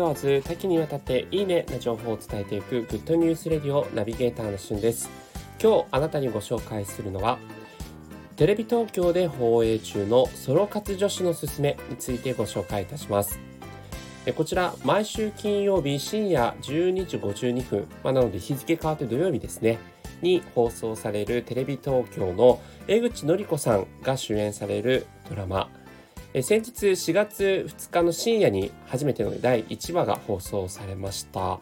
問わず多岐にわたっていいねな情報を伝えていくグッドニュースレディオナビゲーターのしゅんです。今日あなたにご紹介するのはテレビ東京で放映中のソロ活女子のすすめについてご紹介いたします。こちら毎週金曜日深夜12時52分、まあ、なので日付変わって土曜日ですね。に放送されるテレビ東京の江口のり子さんが主演されるドラマえ先日4月2日の深夜に初めての第1話が放送されました。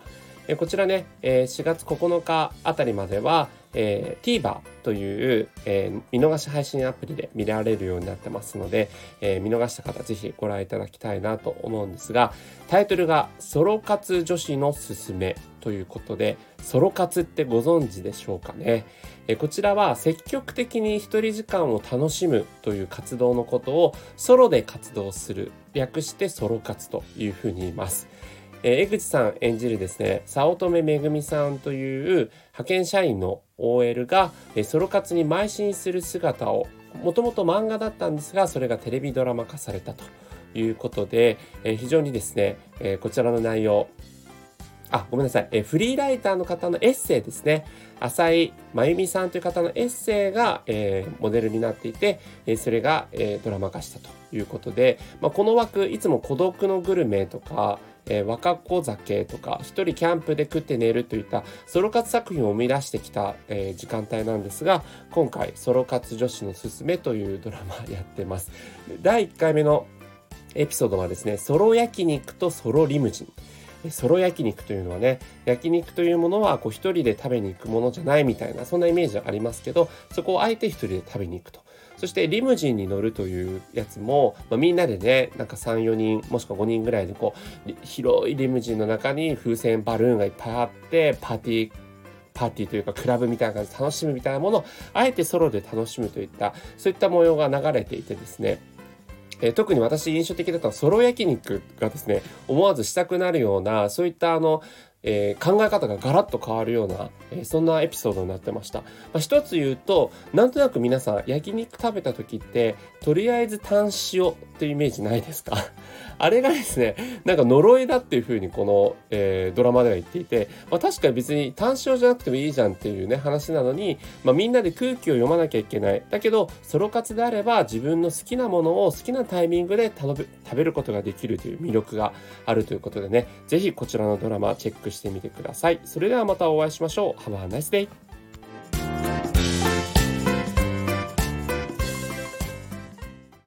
えこちらね、え4月9日あたりまでは、えー、TVer という、えー、見逃し配信アプリで見られるようになってますので、えー、見逃した方ぜひご覧いただきたいなと思うんですが、タイトルがソロ活女子のすすめということで、ソロ活ってご存知でしょうかね？えこちらは積極的に一人時間を楽しむという活動のことをソロで活動する、略してソロ活というふうに言います。え、江口さん演じるですね、早乙女めぐみさんという派遣社員の OL が、ソロ活に邁進する姿を、もともと漫画だったんですが、それがテレビドラマ化されたということで、非常にですね、こちらの内容、あ、ごめんなさい、えフリーライターの方のエッセイですね。浅井真由美さんという方のエッセイが、えー、モデルになっていて、え、それが、えー、ドラマ化したということで、まあ、この枠、いつも孤独のグルメとか、えー、若子酒とか、一人キャンプで食って寝るといったソロ活作品を生み出してきた、えー、時間帯なんですが、今回、ソロ活女子のすすめというドラマやってます。第1回目のエピソードはですね、ソロ焼肉とソロリムジン。ソロ焼肉というのはね、焼肉というものはこう一人で食べに行くものじゃないみたいな、そんなイメージがありますけど、そこをあえて一人で食べに行くと。そしてリムジンに乗るというやつも、まあ、みんなでね、なんか3、4人、もしくは5人ぐらいでこう、広いリムジンの中に風船、バルーンがいっぱいあって、パーティー、パーティーというかクラブみたいな感じで楽しむみたいなものをあえてソロで楽しむといったそういった模様が流れていてですねえー、特に私印象的だったのはソロ焼肉がですね思わずしたくなるようなそういったあのえー、考え方がガラッと変わるような、えー、そんなエピソードになってました。まあ、一つ言うと、なんとなく皆さん焼肉食べた時って、とりあえず単塩っていうイメージないですか？あれがですね、なんか呪いだっていう風にこの、えー、ドラマでは言っていて、まあ、確かに別に単勝じゃなくてもいいじゃんっていうね、話なのに、まあ、みんなで空気を読まなきゃいけない。だけど、ソロ活であれば自分の好きなものを好きなタイミングで食べることができるという魅力があるということでね、ぜひこちらのドラマチェッククしてみてください。それではまたお会いしましょう。Have a nice day!